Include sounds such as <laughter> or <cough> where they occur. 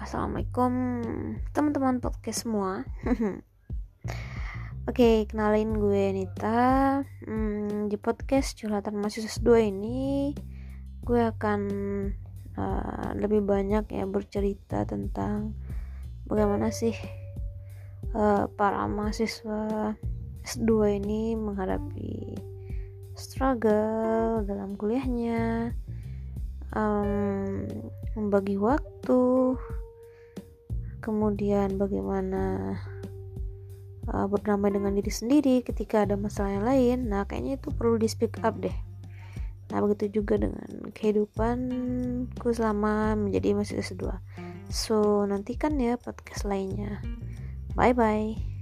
assalamualaikum teman-teman podcast semua. <laughs> Oke, kenalin gue Nita. Hmm, di podcast curhatan mahasiswa 2 ini, gue akan uh, lebih banyak ya bercerita tentang bagaimana sih uh, para mahasiswa S2 ini menghadapi struggle dalam kuliahnya um, membagi waktu kemudian bagaimana uh, berdamai dengan diri sendiri ketika ada masalah yang lain. Nah kayaknya itu perlu di speak up deh. Nah begitu juga dengan kehidupanku selama menjadi mahasiswa so nantikan ya podcast lainnya. Bye bye